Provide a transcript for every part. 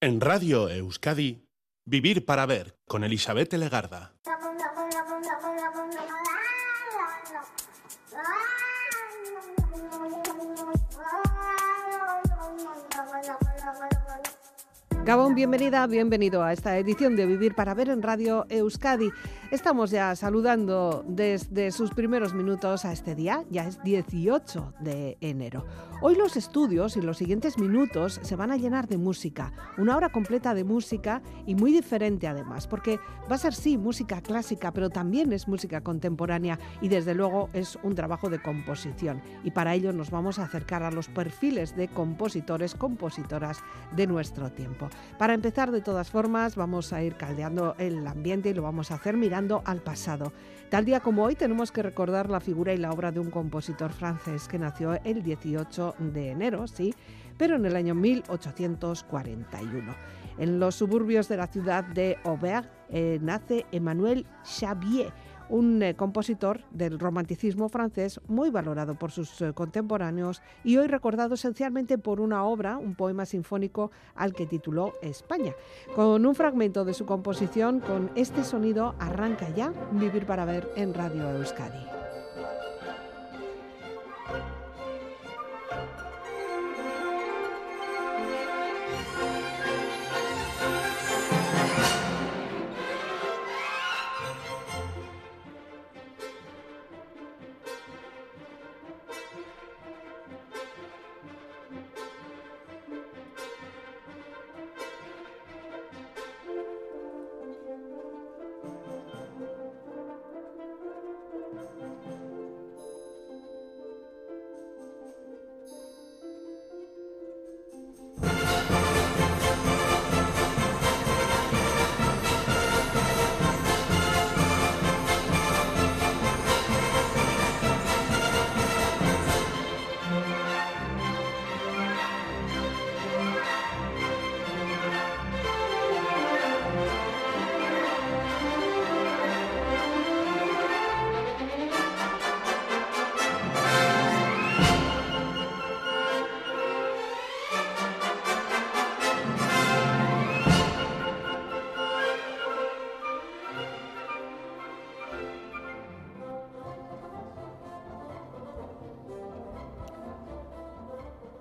En Radio Euskadi, Vivir para Ver con Elizabeth Legarda. Gabón, bienvenida, bienvenido a esta edición de Vivir para Ver en Radio Euskadi. Estamos ya saludando desde sus primeros minutos a este día, ya es 18 de enero. Hoy los estudios y los siguientes minutos se van a llenar de música, una hora completa de música y muy diferente además, porque va a ser sí música clásica, pero también es música contemporánea y desde luego es un trabajo de composición. Y para ello nos vamos a acercar a los perfiles de compositores, compositoras de nuestro tiempo. Para empezar, de todas formas, vamos a ir caldeando el ambiente y lo vamos a hacer mirando al pasado. Tal día como hoy tenemos que recordar la figura y la obra de un compositor francés que nació el 18 de enero, sí, pero en el año 1841. En los suburbios de la ciudad de Auberg eh, nace Emmanuel Xavier, un eh, compositor del romanticismo francés muy valorado por sus eh, contemporáneos y hoy recordado esencialmente por una obra, un poema sinfónico al que tituló España. Con un fragmento de su composición, con este sonido arranca ya Vivir para ver en Radio Euskadi.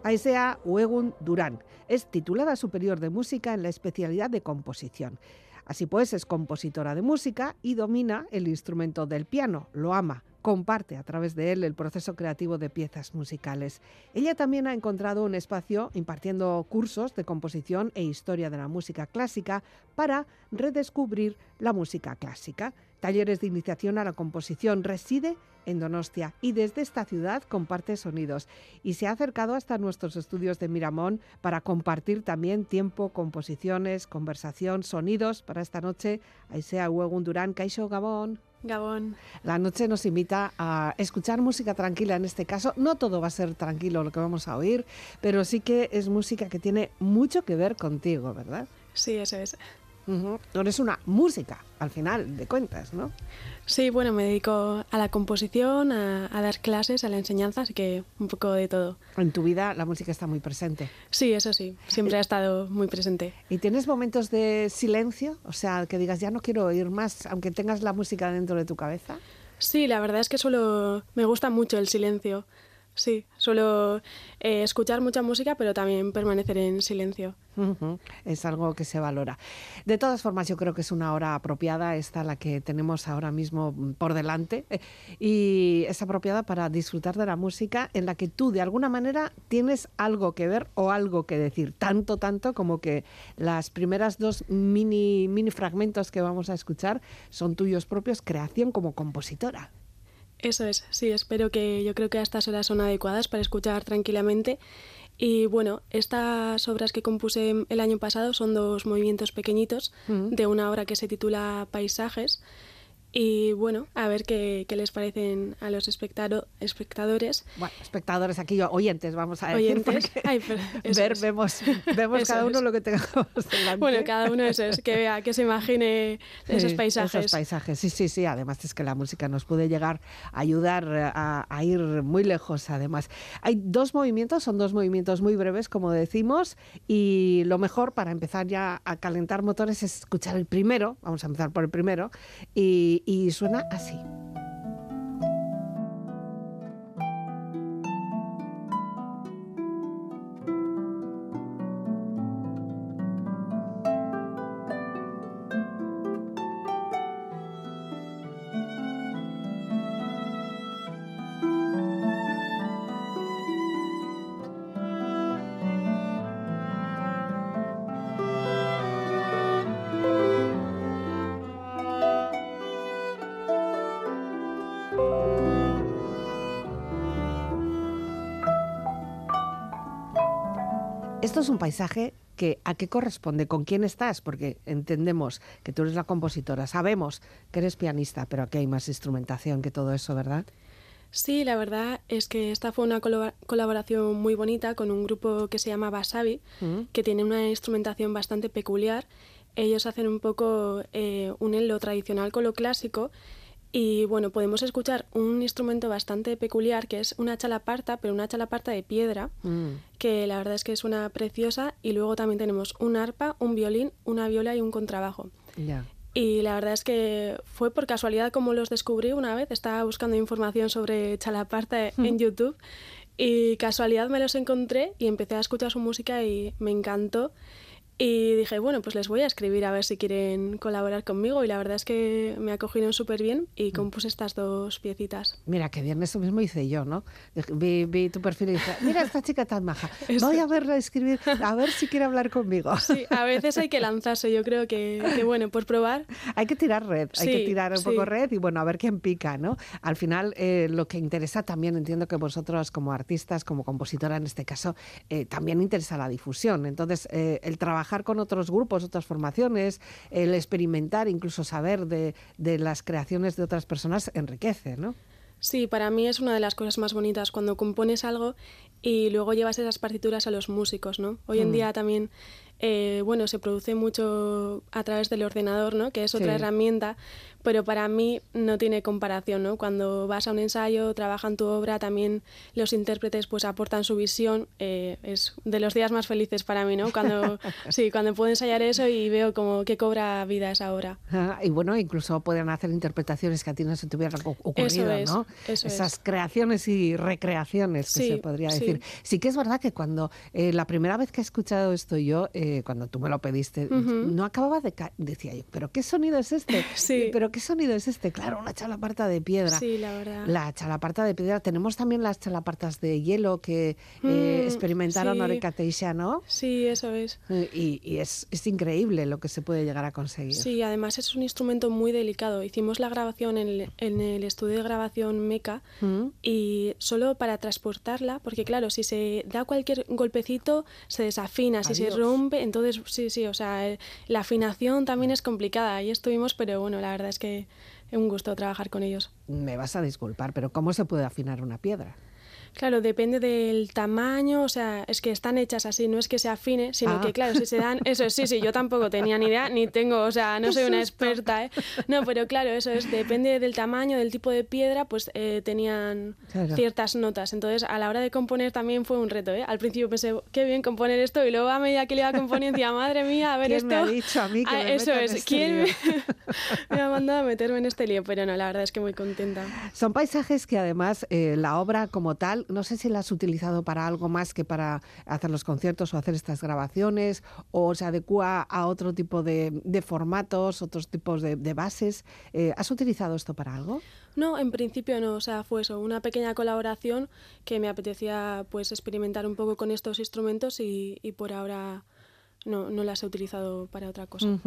Aisea Uegun Durán. Es titulada superior de música en la especialidad de composición. Así pues, es compositora de música y domina el instrumento del piano, lo ama, comparte a través de él el proceso creativo de piezas musicales. Ella también ha encontrado un espacio impartiendo cursos de composición e historia de la música clásica para redescubrir la música clásica. Talleres de iniciación a la composición reside en Donostia y desde esta ciudad comparte sonidos y se ha acercado hasta nuestros estudios de Miramón para compartir también tiempo, composiciones, conversación, sonidos para esta noche. Ahí sea Huegun Durán, Caixo Gabón. Gabón. La noche nos invita a escuchar música tranquila en este caso. No todo va a ser tranquilo lo que vamos a oír, pero sí que es música que tiene mucho que ver contigo, ¿verdad? Sí, eso es. Uh eres una música, al final de cuentas, ¿no? Sí, bueno, me dedico a la composición, a, dar clases, a la enseñanza, así que un poco de todo. En tu vida la música está muy presente. Sí, eso sí, siempre ha estado muy presente. ¿Y tienes momentos de silencio? O sea, que digas, ya no quiero oír más, aunque tengas la música dentro de tu cabeza. Sí, la verdad es que solo me gusta mucho el silencio. Sí, suelo eh, escuchar mucha música, pero también permanecer en silencio. Es algo que se valora. De todas formas, yo creo que es una hora apropiada, esta la que tenemos ahora mismo por delante, eh, y es apropiada para disfrutar de la música en la que tú, de alguna manera, tienes algo que ver o algo que decir. Tanto, tanto como que las primeras dos mini, mini fragmentos que vamos a escuchar son tuyos propios, creación como compositora. Eso es, sí, espero que yo creo que a estas horas son adecuadas para escuchar tranquilamente. Y bueno, estas obras que compuse el año pasado son dos movimientos pequeñitos de una obra que se titula Paisajes Y bueno, a ver qué, qué les parecen a los espectadores. Bueno, espectadores aquí, oyentes, vamos a decir. Oyentes. Ay, ver, vemos, vemos cada uno lo que tengamos delante. Bueno, cada uno eso es, que vea, que se imagine esos paisajes. Esos paisajes, sí, sí, sí. Además es que la música nos puede llegar a ayudar a, a ir muy lejos, además. Hay dos movimientos, son dos movimientos muy breves, como decimos, y lo mejor para empezar ya a calentar motores es escuchar el primero, vamos a empezar por el primero, y y, suena así. Esto es un paisaje que a qué corresponde, con quién estás, porque entendemos que tú eres la compositora, sabemos que eres pianista, pero aquí hay más instrumentación que todo eso, ¿verdad? Sí, la verdad es que esta fue una colaboración muy bonita con un grupo que se llama Basabi, mm. que tiene una instrumentación bastante peculiar. Ellos hacen un poco eh, un lo tradicional con lo clásico y bueno, podemos escuchar un instrumento bastante peculiar que es una chalaparta, pero una chalaparta de piedra, mm. que la verdad es que es una preciosa. Y luego también tenemos un arpa, un violín, una viola y un contrabajo. Y la verdad es que fue por casualidad como los descubrí una vez. Estaba buscando información sobre chalaparta en. YouTube y casualidad me los encontré y empecé a escuchar su música y me encantó. Y dije, bueno, pues les voy a escribir a ver si quieren colaborar conmigo. Y la verdad es que me acogieron súper bien y mm. compuse estas dos piecitas. Mira, qué bien, eso mismo hice yo, ¿no? Vi, tu perfil y dije, mira esta chica tan maja, voy a verla escribir, a ver si quiere hablar conmigo. Sí, a veces hay que lanzarse, yo creo que, bueno, pues probar. Hay que tirar red, hay que tirar un poco red y bueno, a ver quién pica, ¿no? Al final, eh, lo que interesa también, entiendo que vosotros como artistas, como compositora en este caso, eh, también interesa la difusión. Entonces, eh, el trabajo con otros grupos, otras formaciones, el experimentar, incluso saber de, de las creaciones de otras personas enriquece, ¿no? Sí, para mí es una de las cosas más bonitas cuando compones algo y luego llevas esas partituras a los músicos, ¿no? Hoy en mm. día también eh, bueno, se produce mucho a través del ordenador, ¿no? Que es otra herramienta, pero para mí no tiene comparación, ¿no? Cuando vas a un ensayo, trabajan tu obra, también los intérpretes pues aportan su visión, eh, es de los días más felices para mí, ¿no? Cuando, sí, cuando puedo ensayar eso y veo como que cobra vida esa obra. Ah, y bueno, incluso pueden hacer interpretaciones que a ti no se te hubieran ocurrido, ¿no? Esas creaciones y recreaciones, que se podría decir. Sí. que es verdad que cuando eh, la primera vez que he escuchado esto yo, eh, cuando tú me lo pediste, no acababa de... Decía yo, ¿pero qué sonido es este? Sí. ¿Pero qué sonido es este? Claro, una chalaparta de piedra. Sí, la verdad. La chalaparta de piedra. Tenemos también las chalapartas de hielo que eh, mm, experimentaron sí. ¿no? Sí, eso es. Y, es, es, increíble lo que se puede llegar a conseguir. Sí, además es un instrumento muy delicado. Hicimos la grabación en el, en el estudio de grabación MECA y solo para transportarla, porque claro, si se da cualquier golpecito se desafina, si se rompe entonces sí, sí, o sea, eh, la afinación también es complicada. Ahí estuvimos, pero bueno, la verdad es que un gusto trabajar con ellos. Me vas a disculpar, pero ¿cómo se puede afinar una piedra? Claro, depende del tamaño, o sea, es que están hechas así, no es que se afine, sino ah. que claro, si se dan, eso sí, sí, yo tampoco tenía ni idea, ni tengo, o sea, no soy una experta, ¿eh? No, pero claro, eso es, depende del tamaño, del tipo de piedra, pues eh, tenían ciertas notas, entonces a la hora de componer también fue un reto, ¿eh? Al principio pensé, qué bien componer esto, y luego a medida que le iba componiendo, decía, madre mía, a ver ¿Quién esto... me ha dicho a mí que ah, me Eso es, este ¿quién me... ha mandado a meterme en este lío? Pero no, la verdad es que muy contenta. Son paisajes que además eh, la obra como tal, no sé si las utilizado para algo más que para hacer los conciertos o hacer estas grabaciones? ¿O se adecua a otro tipo de, formatos, otros tipos de, bases? Eh, ¿Has utilizado esto para algo? No, en principio no, o sea, fue eso, una pequeña colaboración que me apetecía pues experimentar un poco con estos instrumentos y, por ahora no, no las he utilizado para otra cosa.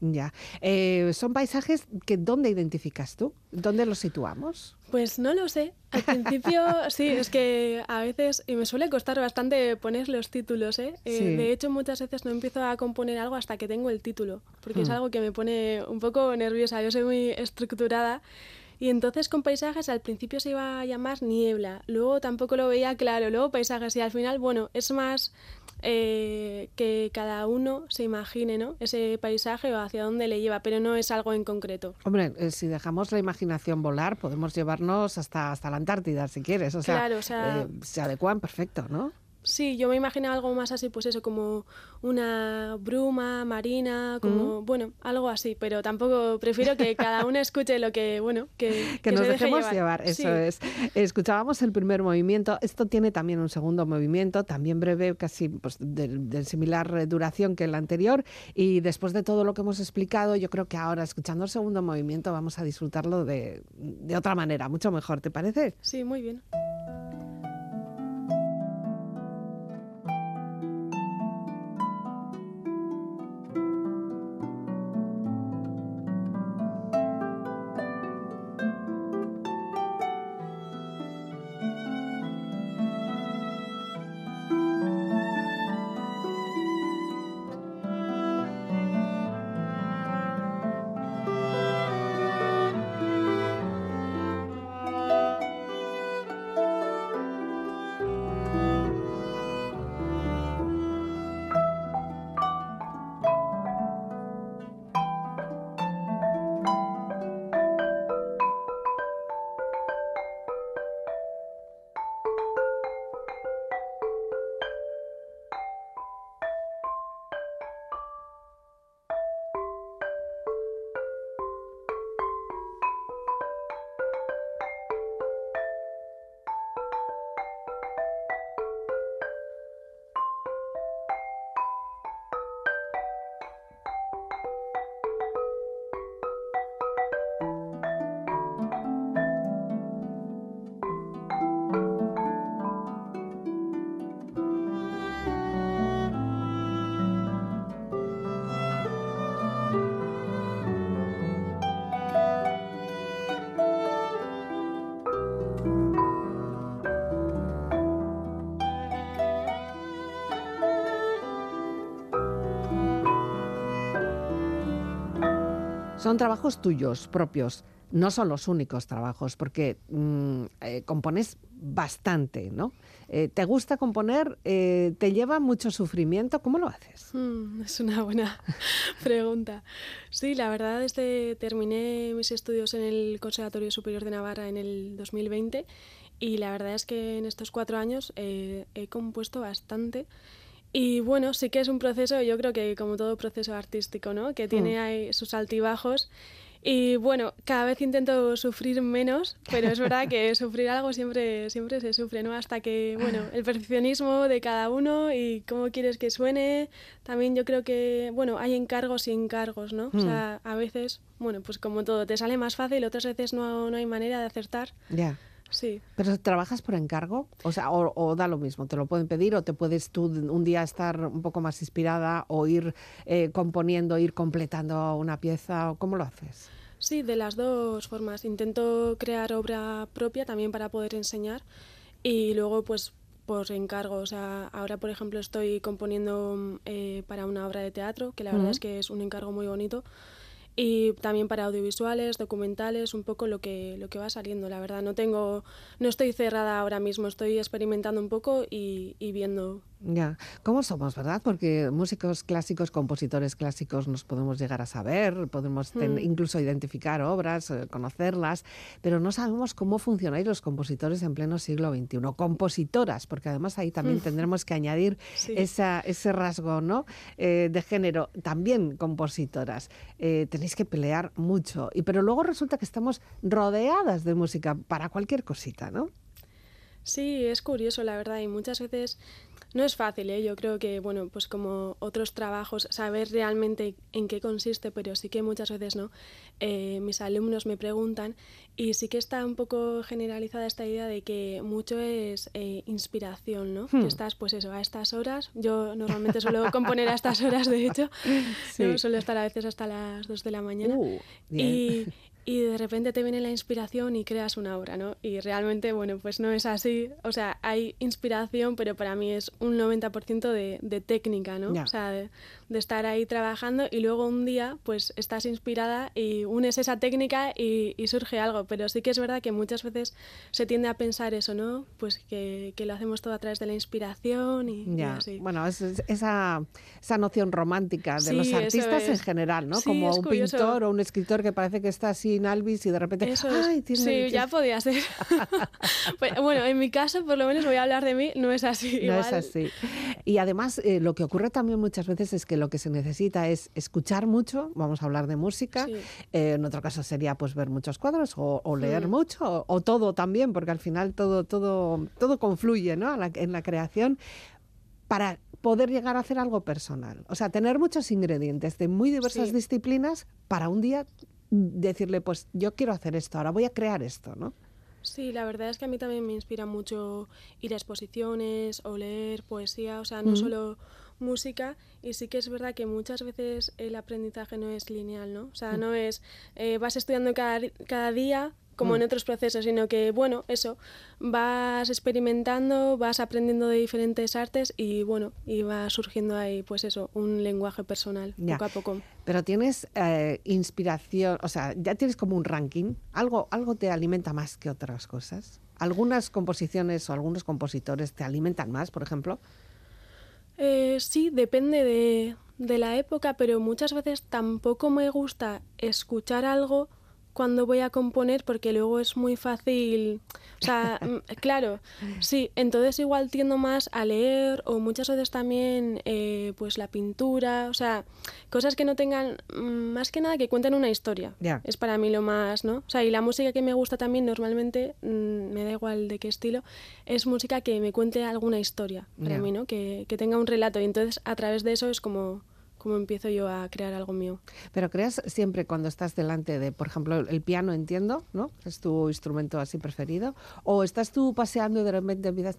Ya. Eh, ¿Son paisajes que dónde identificas tú? ¿Dónde los situamos? Pues no lo sé. Al principio, sí, es que a veces, y me suele costar bastante poner los títulos, ¿eh? eh de hecho, muchas veces no empiezo a componer algo hasta que tengo el título, porque es hmm. algo que me pone un poco nerviosa. Yo soy muy estructurada y entonces con paisajes al principio se iba a llamar niebla, luego tampoco lo veía claro, luego paisajes y al final, bueno, es más eh, que cada uno se imagine ¿no? ese paisaje o hacia dónde le lleva, pero no es algo en concreto. Hombre, eh, si dejamos la imaginación volar, podemos llevarnos hasta, hasta la Antártida si quieres, o sea, claro, o sea eh, se adecuan perfecto, ¿no? Sí, yo me imaginaba algo más así, pues eso, como una bruma marina, como, bueno, algo así, pero tampoco prefiero que cada uno escuche lo que, bueno, que, que, nos dejemos llevar. Eso es. Escuchábamos el primer movimiento, esto tiene también un segundo movimiento, también breve, casi pues, de, similar duración que el anterior, y después de todo lo que hemos explicado, yo creo que ahora, escuchando el segundo movimiento, vamos a disfrutarlo de, de otra manera, mucho mejor, ¿te parece? Sí, muy bien. Son trabajos tuyos, propios. No son los únicos trabajos, porque mm, eh, compones bastante, ¿no? Eh, ¿Te gusta componer? Eh, ¿Te lleva mucho sufrimiento? ¿Cómo lo haces? Hmm, es una buena pregunta. Sí, la verdad es que terminé mis estudios en el Conservatorio Superior de Navarra en el 2020 y la verdad es que en estos cuatro años he compuesto bastante. Y bueno, sí que es un proceso, yo creo que como todo proceso artístico, ¿no? Que tiene mm. ahí sus altibajos. Y bueno, cada vez intento sufrir menos, pero es verdad que sufrir algo siempre, siempre se sufre, ¿no? Hasta que, bueno, el perfeccionismo de cada uno y cómo quieres que suene. También yo creo que, bueno, hay encargos y encargos, ¿no? O sea, mm. a veces, bueno, pues como todo, te sale más fácil, otras veces no, no hay manera de acertar. Ya. Sí. ¿Pero trabajas por encargo? O sea, o, da lo mismo, te lo pueden pedir o te puedes tú un día estar un poco más inspirada o ir eh, componiendo, ir completando una pieza, ¿cómo lo haces? Sí, de las dos formas. Intento crear obra propia también para poder enseñar y luego pues por encargo. O sea, ahora por ejemplo estoy componiendo eh, para una obra de teatro, que la verdad es que es un encargo muy bonito y también para audiovisuales, documentales, un poco lo que, lo que va saliendo, la verdad. No tengo, no estoy cerrada ahora mismo, estoy experimentando un poco y, y viendo ya, ¿cómo somos, verdad? Porque músicos clásicos, compositores clásicos nos podemos llegar a saber, podemos hmm. incluso identificar obras, eh, conocerlas, pero no sabemos cómo funcionáis los compositores en pleno siglo XXI. Compositoras, porque además ahí también tendremos que añadir ese rasgo ¿no? Eh, de género. También compositoras. Eh, tenéis que pelear mucho, y, pero luego resulta que estamos rodeadas de música para cualquier cosita, ¿no? Sí, es curioso, la verdad, y muchas veces No es fácil, ¿eh? yo creo que, bueno, pues como otros trabajos, saber realmente en qué consiste, pero sí que muchas veces no. Eh, mis alumnos me preguntan y sí que está un poco generalizada esta idea de que mucho es eh, inspiración, ¿no? Que hmm. estás, pues eso, a estas horas. Yo normalmente suelo componer a estas horas, de hecho. Sí. Suelo estar a veces hasta las 2 de la mañana. Uh, y, y de repente te viene la inspiración y creas una obra, ¿no? Y realmente, bueno, pues no es así. O sea, hay inspiración, pero para mí es un 90% de, de técnica, ¿no? O sea, de, estar ahí trabajando y luego un día, pues estás inspirada y unes esa técnica y, surge algo. Pero sí que es verdad que muchas veces se tiende a pensar eso, ¿no? Pues que, que lo hacemos todo a través de la inspiración y, así. Bueno, es, esa, esa noción romántica de los artistas en general, ¿no? Como un pintor o un escritor que parece que está así Alvis y de repente, ¡ay! sí, ya podía ser. Pues, bueno, en mi caso, por lo menos voy a hablar de mí, no es así. No es así. Y además, eh, lo que ocurre también muchas veces es que lo que se necesita es escuchar mucho, vamos a hablar de música, eh, en otro caso sería pues ver muchos cuadros o, leer mm. mucho, o, todo también, porque al final todo, todo, todo confluye ¿no? en la creación para poder llegar a hacer algo personal. O sea, tener muchos ingredientes de muy diversas disciplinas para un día decirle, pues yo quiero hacer esto, ahora voy a crear esto, ¿no? Sí, la verdad es que a mí también me inspira mucho ir a exposiciones o leer poesía, o sea, no solo música y sí que es verdad que muchas veces el aprendizaje no es lineal, ¿no? O sea, no es eh, vas estudiando cada, cada día como en mm. otros procesos, sino que, bueno, eso, vas experimentando, vas aprendiendo de diferentes artes y, bueno, y va surgiendo ahí, pues eso, un lenguaje personal, poco a poco. Pero tienes eh, inspiración, o sea, ya tienes como un ranking, algo, algo te alimenta más que otras cosas. ¿Algunas composiciones o algunos compositores te alimentan más, por ejemplo? Eh, sí, depende de, de la época, pero muchas veces tampoco me gusta escuchar algo cuando voy a componer porque luego es muy fácil, o sea, mm, claro, sí, entonces igual tiendo más a leer o muchas veces también eh, pues la pintura, o sea, cosas que no tengan mm, más que nada que cuenten una historia. Es para mí lo más, ¿no? O sea, y la música que me gusta también normalmente, mm, me da igual de qué estilo, es música que me cuente alguna historia para mí, ¿no? Que, que tenga un relato y entonces a través de eso es como cómo empiezo yo a crear algo mío. Pero creas siempre cuando estás delante de, por ejemplo, el piano, entiendo, ¿no? Es tu instrumento así preferido. O estás tú paseando y de repente empiezas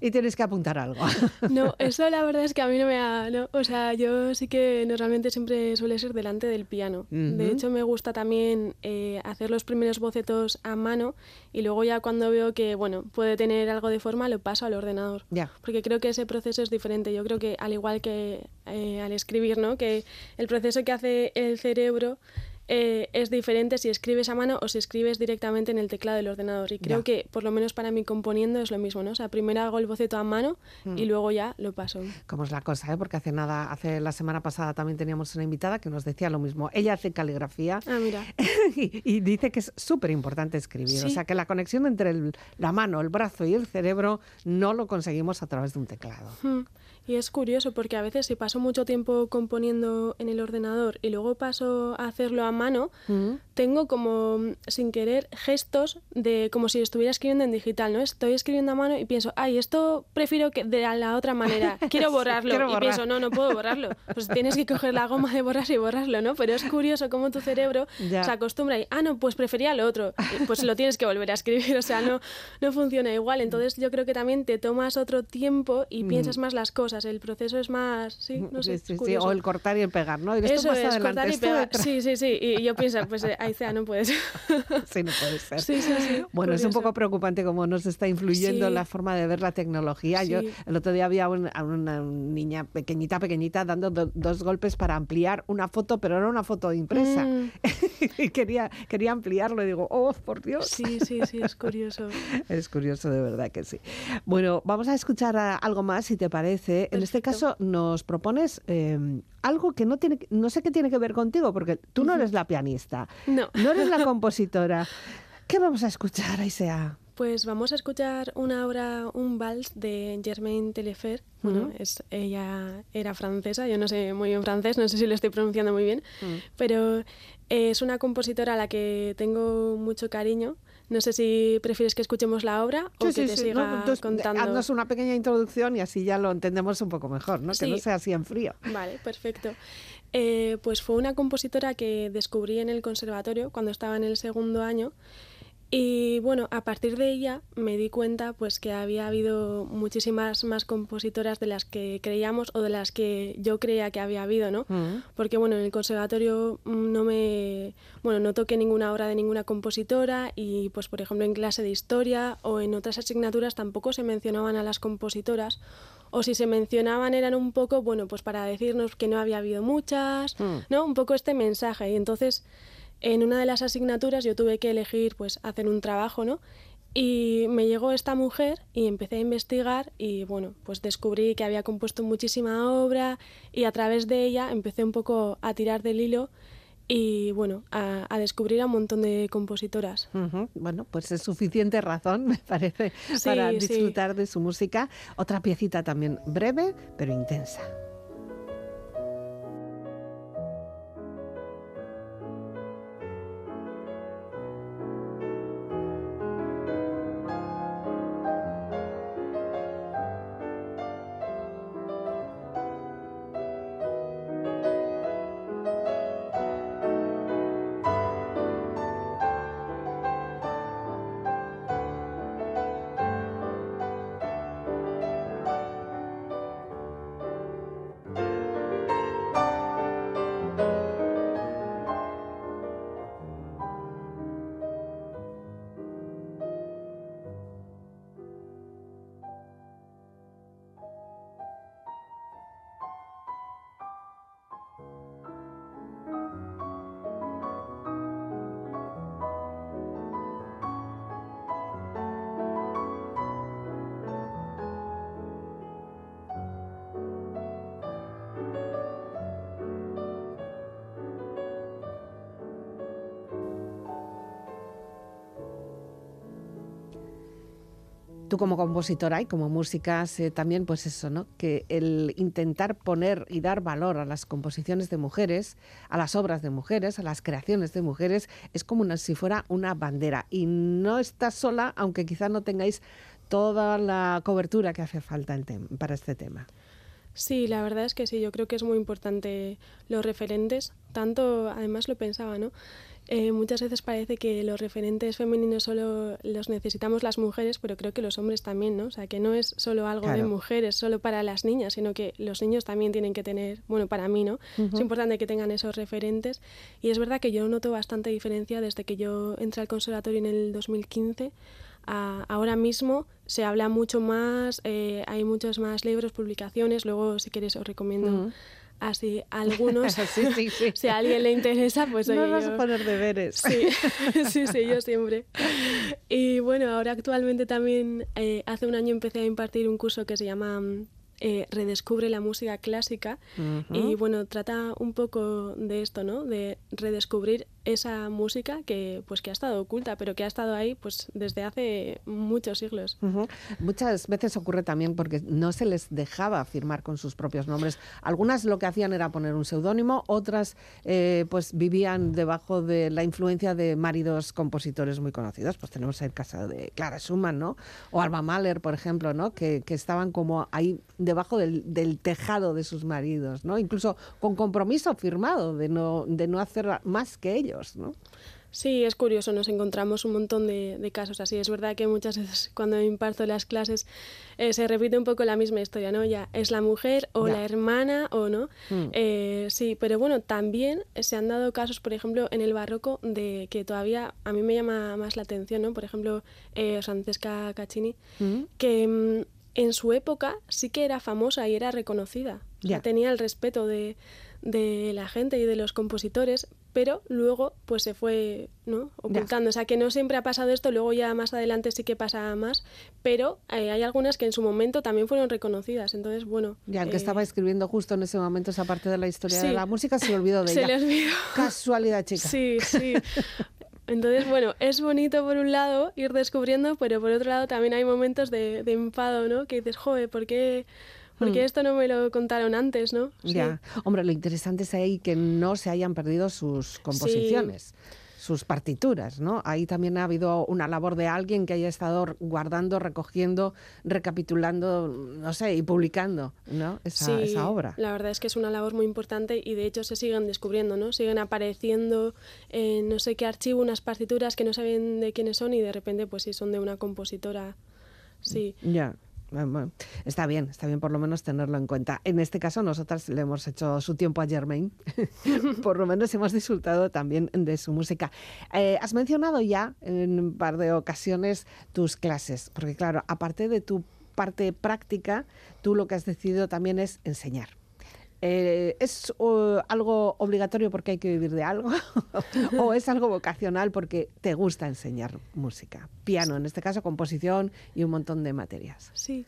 y tienes que apuntar algo. No, eso la verdad es que a mí no me ha... No, o sea, yo sí que normalmente siempre suele ser delante del piano. De hecho, me gusta también eh, hacer los primeros bocetos a mano y luego ya cuando veo que, bueno, puede tener algo de forma, lo paso al ordenador. Porque creo que ese proceso es diferente. Yo creo que al igual que eh, al escribir, ¿no? Que el proceso que hace el cerebro eh, es diferente si escribes a mano o si escribes directamente en el teclado del ordenador. Y creo que, por lo menos para mí, componiendo es lo mismo, ¿no? O sea, primero hago el boceto a mano y mm. luego ya lo paso. Como es la cosa, ¿eh? Porque hace nada, hace la semana pasada también teníamos una invitada que nos decía lo mismo. Ella hace caligrafía ah, mira. y, dice que es súper importante escribir. O sea, que la conexión entre la mano, el brazo y el cerebro no lo conseguimos a través de un teclado. Hmm. Y es curioso porque a veces si paso mucho tiempo componiendo en el ordenador y luego paso a hacerlo a mano, mm. tengo como sin querer gestos de como si estuviera escribiendo en digital, ¿no? Estoy escribiendo a mano y pienso, ay, esto prefiero que de la otra manera, quiero borrarlo. Y pienso, no, no puedo borrarlo. Pues tienes que coger la goma de borrar y borrarlo, ¿no? Pero es curioso cómo tu cerebro se acostumbra y, ah, no, pues prefería lo otro. pues lo tienes que volver a escribir, o sea, no, no funciona igual. Entonces yo creo que también te tomas otro tiempo y mm. piensas más las cosas el proceso es más, sí, no sé, o el cortar y el pegar, ¿no? Eso es, cortar y pegar. Sí, sí, sí. Y yo pienso, pues eh, ahí sea, no puede ser. sí, no puede ser. Sí, sí, sí. Bueno, es un poco preocupante cómo nos está influyendo la forma de ver la tecnología. Yo el otro día había una niña pequeñita, pequeñita, dando dos golpes para ampliar una foto, pero era una foto impresa. Mm. y quería, quería ampliarlo y digo, oh, por Dios. Sí, sí, sí, es curioso. es curioso, de verdad que sí. Bueno, vamos a escuchar algo más, si te parece. En este caso nos propones em, algo que no tiene, no sé qué tiene que ver contigo, porque tú no eres la pianista, no, no eres la compositora. ¿Qué vamos a escuchar, Aisea? Pues vamos a escuchar una obra, un vals de Germaine Telefer. Bueno, es, ella era francesa, yo no sé muy bien francés, no sé si lo estoy pronunciando muy bien, pero es una compositora a la que tengo mucho cariño No sé si prefieres que escuchemos la obra o que te siga contando. Haznos una pequeña introducción y así ya lo entendemos un poco mejor, ¿no? Que no sea así en frío. Vale, perfecto. Eh, pues fue una compositora que descubrí en el conservatorio cuando estaba en el segundo año y bueno, a partir de ella me di cuenta pues que había habido muchísimas más compositoras de las que creíamos o de las que yo creía que había habido, ¿no? Mm. Porque bueno, en el conservatorio mm, no me bueno, no toqué ninguna obra de ninguna compositora y pues por ejemplo en clase de historia o en otras asignaturas tampoco se mencionaban a las compositoras o si se mencionaban eran un poco, bueno, pues para decirnos que no había habido muchas, mm. ¿no? Un poco este mensaje y entonces en una de las asignaturas yo tuve que elegir pues hacer un trabajo, ¿no? Y me llegó esta mujer y empecé a investigar y bueno, pues descubrí que había compuesto muchísima obra y a través de ella empecé un poco a tirar del hilo y bueno, a, descubrir a un montón de compositoras. Bueno, pues es suficiente razón, me parece, para disfrutar de su música. Otra piecita también breve, pero intensa. Como compositora y como música también pues eso, ¿no? Que el intentar poner y dar valor a las composiciones de mujeres, a las obras de mujeres, a las creaciones de mujeres, es como si fuera una bandera. Y no estás sola, aunque quizá no tengáis toda la cobertura que hace falta para este tema. Sí, la verdad es que sí, yo creo que es muy importante los referentes, tanto, además lo pensaba, ¿no? Eh, muchas veces parece que los referentes femeninos solo los necesitamos las mujeres, pero creo que los hombres también, ¿no? O sea, que no es solo algo de mujeres, solo para las niñas, sino que los niños también tienen que tener, bueno, para mí, ¿no? Es importante que tengan esos referentes. Y es verdad que yo noto bastante diferencia desde que yo entré al conservatorio en el 2015 a ahora mismo se habla mucho más, eh, hay muchos más libros, publicaciones, luego si quieres os recomiendo así algunos. si a alguien le interesa, pues No vas a poner deberes. Sí, sí, sí, yo siempre. Y bueno, ahora actualmente también, eh, hace un año empecé a impartir un curso que se llama eh, redescubre la música clásica y bueno, trata un poco de esto, ¿no? De redescubrir esa música que pues que ha estado oculta, pero que ha estado ahí pues desde hace muchos siglos. Muchas veces ocurre también porque no se les dejaba firmar con sus propios nombres. Algunas lo que hacían era poner un seudónimo, otras eh, pues vivían debajo de la influencia de maridos compositores muy conocidos. Pues tenemos el caso de Clara Schumann, ¿no? O Alba Mahler, por ejemplo, ¿no? Que, que estaban como ahí debajo del, del, tejado de sus maridos, ¿no? Incluso con compromiso firmado de no, de no hacer más que ellos. Sí, es curioso, nos encontramos un montón de, casos así. Es verdad que muchas veces cuando imparto las clases eh, se repite un poco la misma historia, ¿no? Ya es la mujer o la hermana o no. Hmm. Eh, sí, pero bueno, también se han dado casos, por ejemplo, en el barroco de que todavía a mí me llama más la atención, ¿no? Por ejemplo, eh, Francesca Caccini, hmm. que mm, en su época sí que era famosa y era reconocida. Ya. tenía el respeto de, de la gente y de los compositores, pero luego pues se fue ¿no? ocultando. O sea que no siempre ha pasado esto, luego ya más adelante sí que pasa más, pero eh, hay algunas que en su momento también fueron reconocidas. Entonces, bueno. Ya, el que estaba eh, escribiendo justo en ese momento esa parte de la historia de la música se olvidó de se ella. Se le olvidó. Casualidad, chica. Sí, sí. Entonces, bueno, es bonito por un lado ir descubriendo, pero por otro lado también hay momentos de, de enfado, ¿no? Que dices, joder, ¿por qué? Porque hmm. esto no me lo contaron antes, ¿no? Ya. Hombre, lo interesante es ahí que no se hayan perdido sus composiciones. sus partituras, ¿no? Ahí también ha habido una labor de alguien que haya estado guardando, recogiendo, recapitulando, no sé, y publicando, ¿no? Esa, esa obra. La verdad es que es una labor muy importante y de hecho se siguen descubriendo, ¿no? Siguen apareciendo en no sé qué archivo unas partituras que no saben de quiénes son y de repente pues sí son de una compositora. Sí. Ya. Está bien, está bien por lo menos tenerlo en cuenta. En este caso, nosotras le hemos hecho su tiempo a Germain. por lo menos hemos disfrutado también de su música. Eh, has mencionado ya en un par de ocasiones tus clases, porque claro, aparte de tu parte práctica, tú lo que has decidido también es enseñar. Eh, ¿Es algo obligatorio porque hay que vivir de algo? ¿O es algo vocacional porque te gusta enseñar música? Piano, en este caso, composición y un montón de materias. Sí.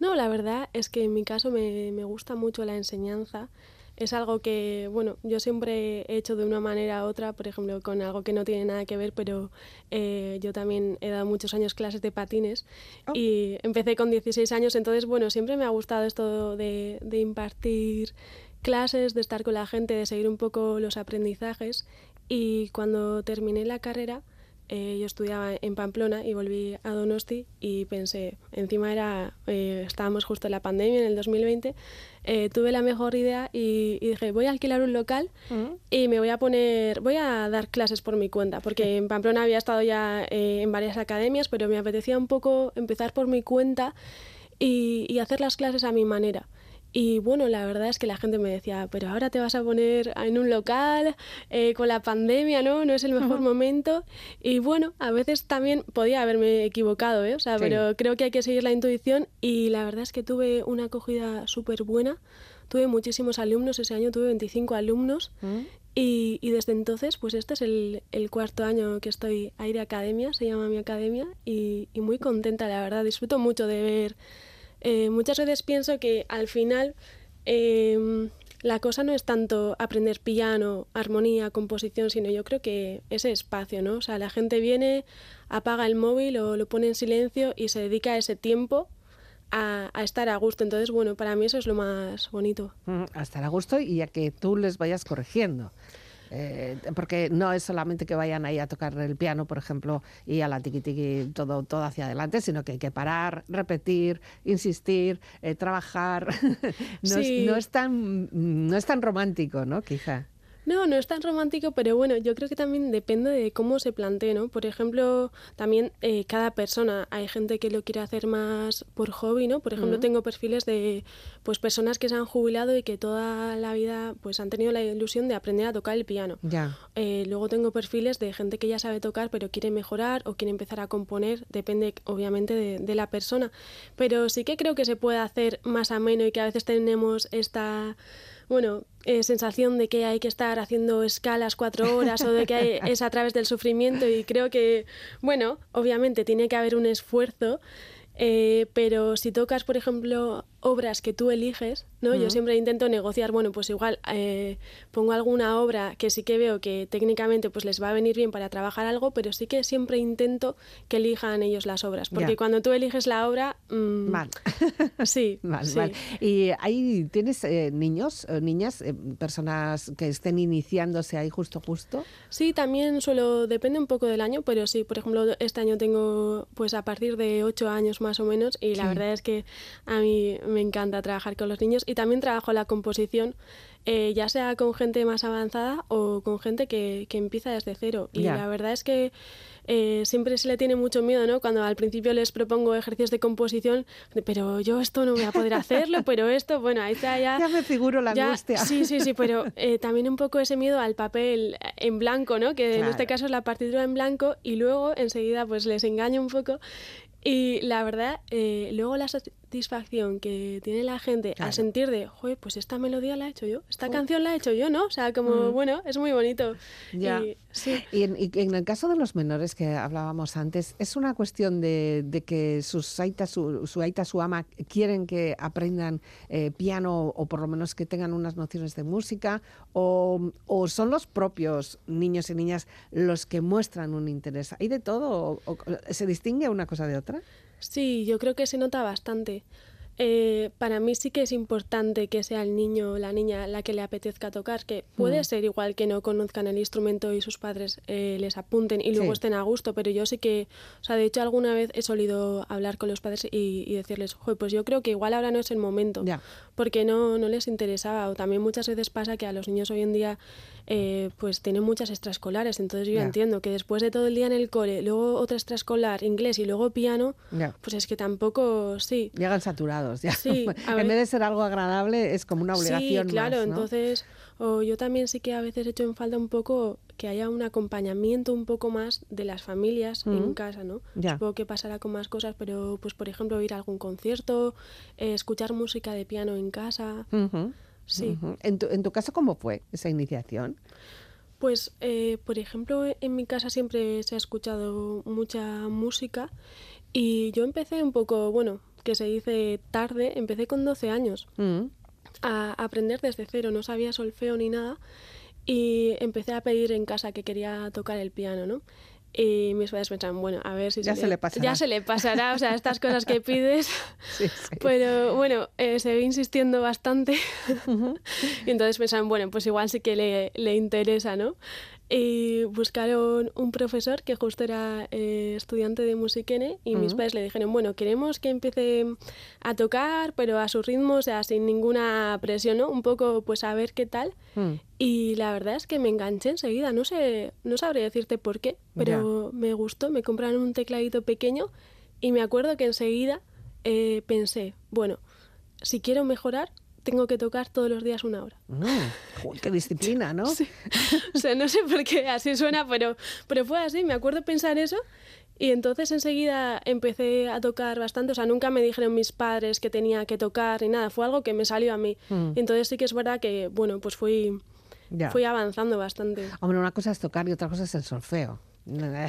No, la verdad es que en mi caso me, me gusta mucho la enseñanza es algo que, bueno, yo siempre he hecho de una manera u otra, por ejemplo, con algo que no tiene nada que ver, pero eh, yo también he dado muchos años clases de patines oh. y empecé con 16 años, entonces, bueno, siempre me ha gustado esto de, de impartir clases, de estar con la gente, de seguir un poco los aprendizajes y cuando terminé la carrera, eh, yo estudiaba en Pamplona y volví a Donosti y pensé, encima era, eh, estábamos justo en la pandemia, en el 2020, eh, tuve la mejor idea y, dije, voy a alquilar un local y me voy a poner, voy a dar clases por mi cuenta, porque en Pamplona había estado ya en varias academias, pero me apetecía un poco empezar por mi cuenta y hacer las clases a mi manera. Y bueno, la verdad es que la gente me decía, pero ahora te vas a poner en un local eh, con la pandemia, ¿no? No es el mejor momento. Y bueno, a veces también podía haberme equivocado, ¿eh? O sea, pero creo que hay que seguir la intuición y la verdad es que tuve una acogida súper buena. Tuve muchísimos alumnos, ese año tuve 25 alumnos mm. y, y, desde entonces, pues este es el, el, cuarto año que estoy Aire Academia, se llama mi academia, y, y muy contenta, la verdad. Disfruto mucho de ver eh, muchas veces pienso que al final em, la cosa no es tanto aprender piano, armonía, composición, sino yo creo que ese espacio, ¿no? O sea, la gente viene, apaga el móvil o lo pone en silencio y se dedica ese tiempo a, estar a gusto. Entonces, bueno, para mí eso es lo más bonito. A estar a gusto y a que tú les vayas corrigiendo. Eh, porque no es solamente que vayan ahí a tocar el piano, por ejemplo, y a la tiki tiki todo, todo hacia adelante, sino que hay que parar, repetir, insistir, eh, trabajar. no, es, no, es, tan, no es tan romántico, ¿no? Quizá. No, no es tan romántico, pero bueno, yo creo que también depende de cómo se plantee, ¿no? Por ejemplo, también eh, cada persona, hay gente que lo quiere hacer más por hobby, ¿no? Por ejemplo, tengo perfiles de pues personas que se han jubilado y que toda la vida pues han tenido la ilusión de aprender a tocar el piano. Ya. Eh, luego tengo perfiles de gente que ya sabe tocar pero quiere mejorar o quiere empezar a componer, depende obviamente de, de la persona. Pero sí que creo que se puede hacer más ameno y que a veces tenemos esta bueno, eh, sensación de que hay que estar haciendo escalas cuatro horas o de que es a través del sufrimiento y creo que, bueno, obviamente tiene que haber un esfuerzo eh, pero si tocas, por ejemplo, obras que tú eliges, ¿no? Yo siempre intento negociar, bueno, pues igual eh, pongo alguna obra que sí que veo que técnicamente pues les va a venir bien para trabajar algo, pero sí que siempre intento que elijan ellos las obras, porque cuando tú eliges la obra... Mm, mal. sí, mal, mal. ¿Y ahí tienes eh, niños, niñas, personas que estén iniciándose ahí justo, justo? Sí, también suelo, depende un poco del año, pero sí, por ejemplo, este año tengo pues a partir de ocho años más o menos y la verdad es que a mí me encanta trabajar con los niños y también trabajo la composición eh, ya sea con gente más avanzada o con gente que, que empieza desde cero y la verdad es que eh, siempre se le tiene mucho miedo, ¿no? Cuando al principio les propongo ejercicios de composición, pero yo esto no voy a poder hacerlo, pero esto, bueno, ahí está ya... Ya me figuro la angustia. Sí, sí, sí, pero eh, también un poco ese miedo al papel en blanco, ¿no? Que en este caso es la partitura en blanco y luego enseguida pues les engaño un poco y la verdad, eh, luego la satisfacción que tiene la gente al sentir de, joder, pues esta melodía la he hecho yo, esta canción la he hecho yo, ¿no? O sea, como, mm. bueno, es muy bonito. Ya. Y, sí. y, en, el caso de los menores que hablábamos antes, ¿es una cuestión de, que sus aitas, su, su aita, su ama, quieren que aprendan eh, piano o por lo menos que tengan unas nociones de música? O, ¿O, son los propios niños y niñas los que muestran un interés? ¿Hay de todo? ¿O, se distingue una cosa de otra? Sí, yo creo que se nota bastante. eh, para mí sí que es importante que sea el niño o la niña la que le apetezca tocar, que puede Mm. ser igual que no conozcan el instrumento y sus padres eh, les apunten y luego Sí. estén a gusto, pero yo sí que, o sea, de hecho alguna vez he solido hablar con los padres y, y decirles, "Joder, pues yo creo que igual ahora no es el momento, porque no, no les interesaba. O también muchas veces pasa que a los niños hoy en día eh, pues tienen muchas extraescolares, entonces yo entiendo que después de todo el día en el cole, luego otra extraescolar, inglés y luego piano, pues es que tampoco, sí. Llegan saturados ya. Sí, en vez de ser algo agradable, es como una obligación Sí, claro, más, ¿no? entonces o yo también sí que a veces echo en falta un poco que haya un acompañamiento un poco más de las familias en casa, ¿no? Ya. Supongo que pasará con más cosas, pero pues por ejemplo ir a algún concierto, eh, escuchar música de piano en casa, sí. ¿En, tu, en tu caso cómo fue esa iniciación? Pues, eh, por ejemplo, en mi casa siempre se ha escuchado mucha música y yo empecé un poco, bueno, que se dice tarde, empecé con 12 años Mm, a aprender desde cero, no sabía solfeo ni nada y empecé a pedir en casa que quería tocar el piano, ¿no? Y mis padres pensaban, bueno, a ver si Ya se le pasará. Ya se le pasará, o sea, estas cosas que pides. Sí, sí. Pero bueno, eh, se ve insistiendo bastante. y entonces pensaban, bueno, pues igual sí que le, le interesa, ¿no? Y buscaron un profesor que justo era eh, estudiante de musiquene y mis Ujú. padres le dijeron, bueno, queremos que empiece a tocar, pero a su ritmo, o sea, sin ninguna presión, ¿no? Un poco, pues a ver qué tal. Mm, Y la verdad es que me enganché enseguida, no sé, no sabría decirte por qué, pero me gustó, me compraron un tecladito pequeño y me acuerdo que enseguida eh, pensé, bueno, si quiero mejorar, tengo que tocar todos los días una hora. Joder, qué disciplina, ¿no? Sí. O sea, no sé por qué así suena, pero, pero fue así, me acuerdo pensar eso. Y entonces enseguida empecé a tocar bastante, o sea, nunca me dijeron mis padres que tenía que tocar ni nada, fue algo que me salió a mí. Mm. Entonces sí que es verdad que, bueno, pues fui, Ya. fui avanzando bastante. Hombre, una cosa es tocar y otra cosa es el solfeo. Eh,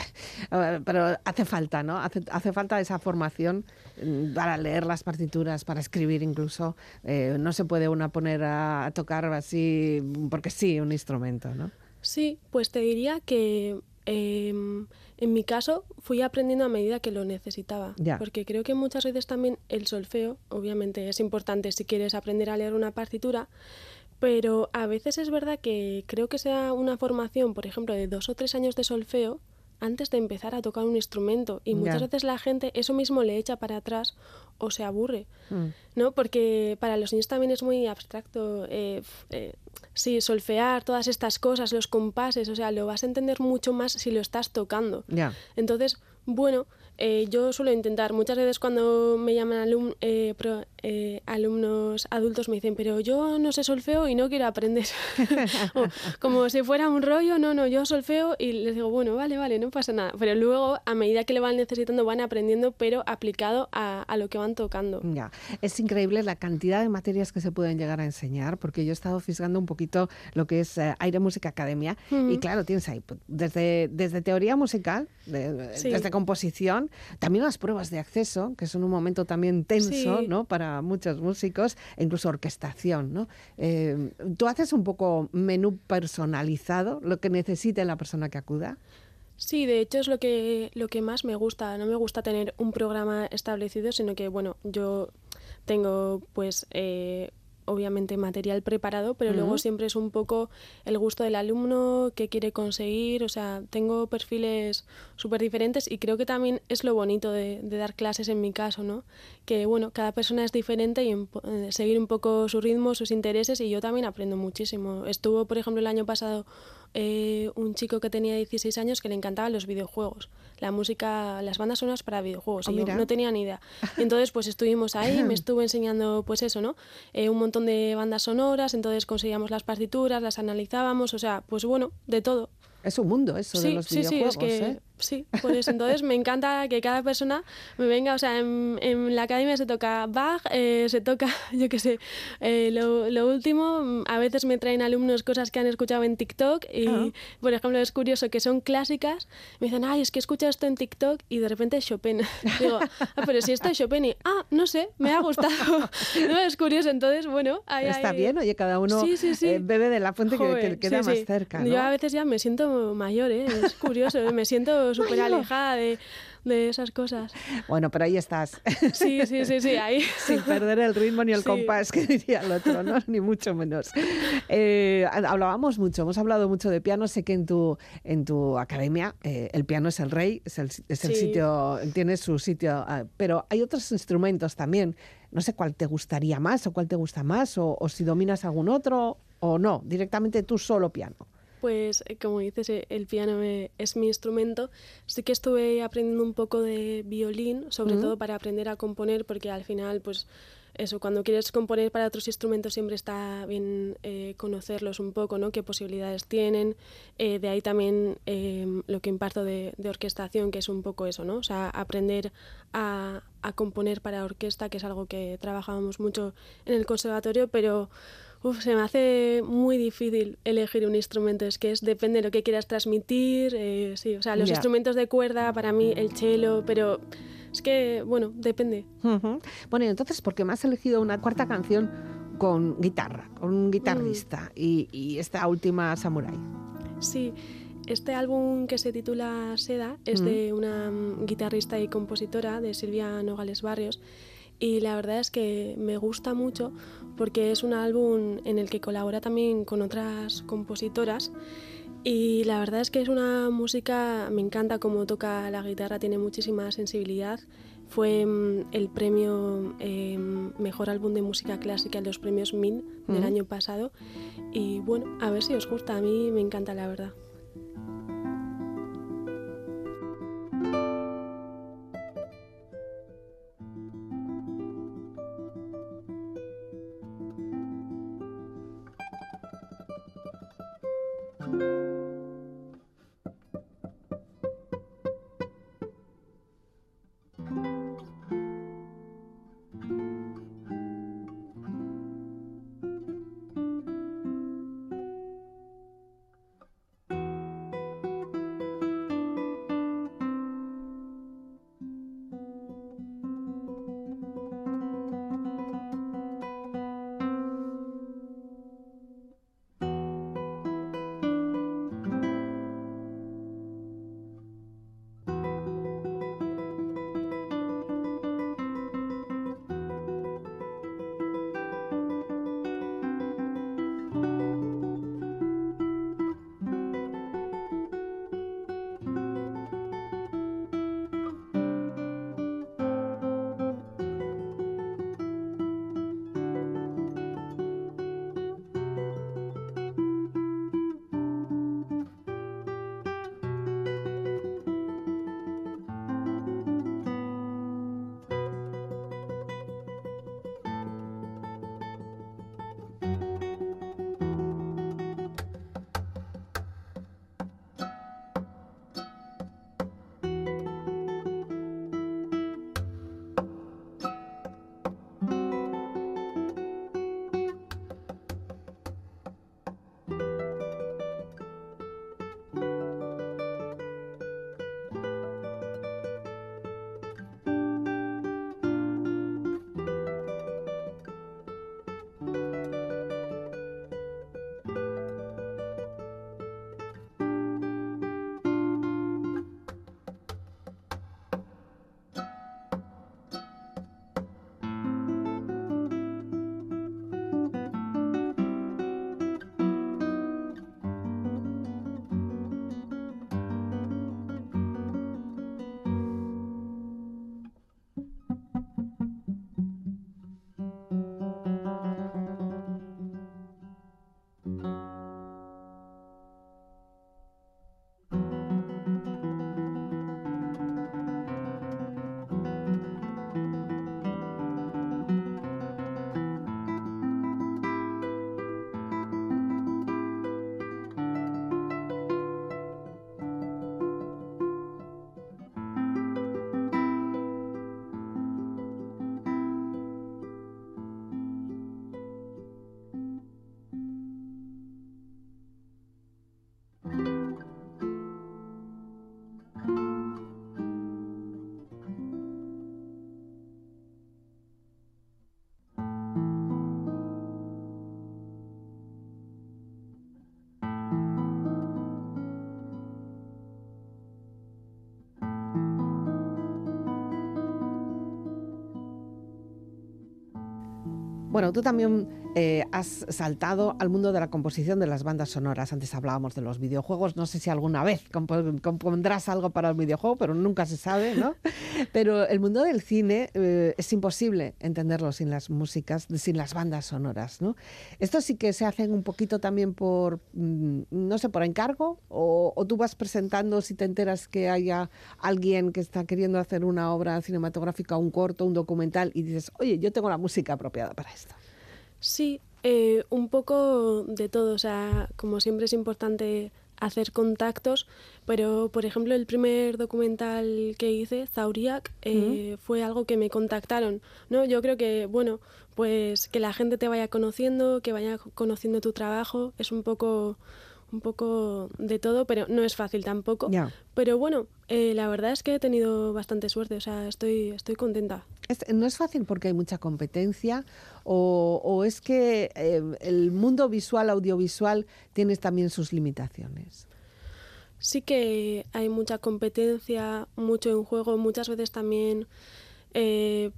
Pero hace falta, ¿no? Hace, hace falta esa formación mm, para leer las partituras, para escribir incluso. Eh, no se puede una poner a, a tocar así porque sí, un instrumento, ¿no? Sí, pues te diría que eh, en mi caso fui aprendiendo a medida que lo necesitaba. Ya. Porque creo que muchas veces también el solfeo, obviamente es importante si quieres aprender a leer una partitura, pero a veces es verdad que creo que sea una formación, por ejemplo, de dos o tres años de solfeo antes de empezar a tocar un instrumento. Y muchas veces la gente eso mismo le echa para atrás o se aburre. Mm. ¿no? Porque para los niños también es muy abstracto. eh, eh, sí, solfear, todas estas cosas, los compases, o sea, lo vas a entender mucho más si lo estás tocando. Entonces, bueno, eh, yo suelo intentar, muchas veces cuando me llaman alum- eh, pro- eh, alumnos adultos me dicen, pero yo no sé solfeo y no quiero aprender. O como si fuera un rollo, no, no, yo solfeo y les digo, bueno, vale, vale, no pasa nada. Pero luego, a medida que lo van necesitando, van aprendiendo, pero aplicado a, a lo que van tocando. Ya, es increíble la cantidad de materias que se pueden llegar a enseñar, porque yo he estado fisgando un poquito lo que es eh, Aire Música Academia, y claro, tienes ahí pues, desde, desde teoría musical, de- Sí. desde composición, también las pruebas de acceso, que son un momento también tenso, Sí. ¿no? Para muchos músicos, e incluso orquestación, ¿no? Eh, ¿Tú haces un poco menú personalizado, lo que necesite la persona que acuda? Sí, de hecho es lo que, lo que más me gusta. No me gusta tener un programa establecido, sino que, bueno, yo tengo pues eh, obviamente material preparado, pero luego siempre es un poco el gusto del alumno, qué quiere conseguir, o sea, tengo perfiles súper diferentes y creo que también es lo bonito de, de dar clases en mi caso, ¿no? Que bueno, cada persona es diferente y en eh, seguir un poco su ritmo, sus intereses y yo también aprendo muchísimo. Estuvo, por ejemplo, el año pasado eh, un chico que tenía 16 años que le encantaban los videojuegos, la música, las bandas sonoras para videojuegos. Oh, y yo no tenía ni idea. Y entonces, pues estuvimos ahí, me estuvo enseñando, pues eso, ¿no? Eh, un montón de bandas sonoras, entonces conseguíamos las partituras, las analizábamos, o sea, pues bueno, de todo. Es un mundo eso de Sí, los sí, sí, videojuegos, es que ¿eh? Sí, por eso. Entonces me encanta que cada persona me venga, o sea, en, en la academia se toca Bach, eh, se toca, yo qué sé, eh, lo, lo último, mm, a veces me traen alumnos cosas que han escuchado en TikTok y, Ah. por ejemplo, es curioso que son clásicas, me dicen, ay, es que he escuchado esto en TikTok y de repente es Chopin. Digo, ah, pero si esto es Chopin y, ah, no sé, me ha gustado. no, es curioso, entonces, bueno, ahí, Está ahí- bien, oye, cada uno Sí, sí, sí. eh, bebe de la fuente que, que Joder, le queda más cerca, ¿no? Yo a veces ya me siento mayor, ¿eh? es curioso, me siento súper alejada de, de, esas cosas. Bueno, pero ahí estás. Sí, sí, sí, sí, ahí. Sin perder el ritmo ni el compás, que diría el otro, ¿no? Ni mucho menos. Eh, hablábamos mucho, hemos hablado mucho de piano. Sé que en tu, en tu academia eh, el piano es el rey, es el, es el sitio, tiene su sitio, ah, pero hay otros instrumentos también. No sé cuál te gustaría más o cuál te gusta más, o, o si dominas algún otro o no, directamente tú solo piano. Pues eh, como dices, eh, el piano es mi instrumento. Sí que estuve aprendiendo un poco de violín, sobre todo para aprender a componer, porque al final, pues eso, cuando quieres componer para otros instrumentos siempre está bien eh, conocerlos un poco, ¿no? Qué posibilidades tienen. de ahí también em, lo que imparto de, de, orquestación, que es un poco eso, ¿no? O sea, aprender a, a componer para orquesta, que es algo que trabajábamos mucho en el conservatorio, pero Uf, se me hace muy difícil elegir un instrumento. Es que es, depende de lo que quieras transmitir. Eh, sí, o sea, los instrumentos de cuerda, para mí el cello, pero es que, bueno, depende. Bueno, y entonces, ¿por qué me has elegido una cuarta canción con guitarra, con un guitarrista mm. y, esta última Samurai? Sí. Este álbum que se titula Seda es mm. de una mm, guitarrista y compositora de Silvia Nogales Barrios y la verdad es que me gusta mucho porque es un álbum en el que colabora también con otras compositoras y la verdad es que es una música, me encanta cómo toca la guitarra, tiene muchísima sensibilidad. Fue mm, el premio em, Mejor Álbum de Música Clásica en los premios MIN del año pasado. Y bueno, a ver si os gusta, a mí me encanta la verdad. Bueno, tú también eh, has saltado al mundo de la composición de las bandas sonoras. Antes hablábamos de los videojuegos. No sé si alguna vez compondrás algo para el videojuego, pero nunca se sabe, ¿no? pero el mundo del cine eh, es imposible entenderlo sin las músicas, sin las bandas sonoras, ¿no? Esto sí que se hacen un poquito también por, mm, no sé, por encargo, o, o tú vas presentando si te enteras que haya alguien que está queriendo hacer una obra cinematográfica, un corto, un documental, y dices, oye, yo tengo la música apropiada para esto. Sí, eh, un poco de todo. O sea, como siempre es importante hacer contactos, pero por ejemplo el primer documental que hice, Zauriak, eh, fue algo que me contactaron. ¿no? Yo creo que, bueno, pues que la gente te vaya conociendo, que vaya conociendo tu trabajo, es un poco un poco de todo, pero no es fácil tampoco. Pero bueno, eh, la verdad es que he tenido bastante suerte, o sea, estoy, estoy contenta. No es fácil porque hay mucha competencia o, es que eh, el mundo visual, audiovisual, tiene también sus limitaciones. Sí que hay mucha competencia, mucho en juego, muchas veces también eh,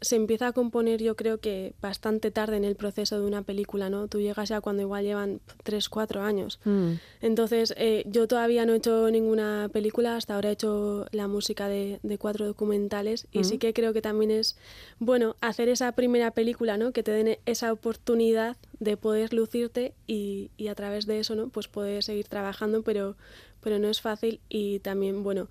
se empieza a componer yo creo que bastante tarde en el proceso de una película, ¿no? Tú llegas ya cuando igual llevan 3, 4 años. Mm. Entonces, eh, yo todavía no he hecho ninguna película, hasta ahora he hecho la música de, cuatro documentales y sí mm. que creo que también es bueno hacer esa primera película, ¿no? Que te den esa oportunidad de poder lucirte y, y a través de eso, ¿no? Pues poder seguir trabajando, pero, pero no es fácil y también, bueno,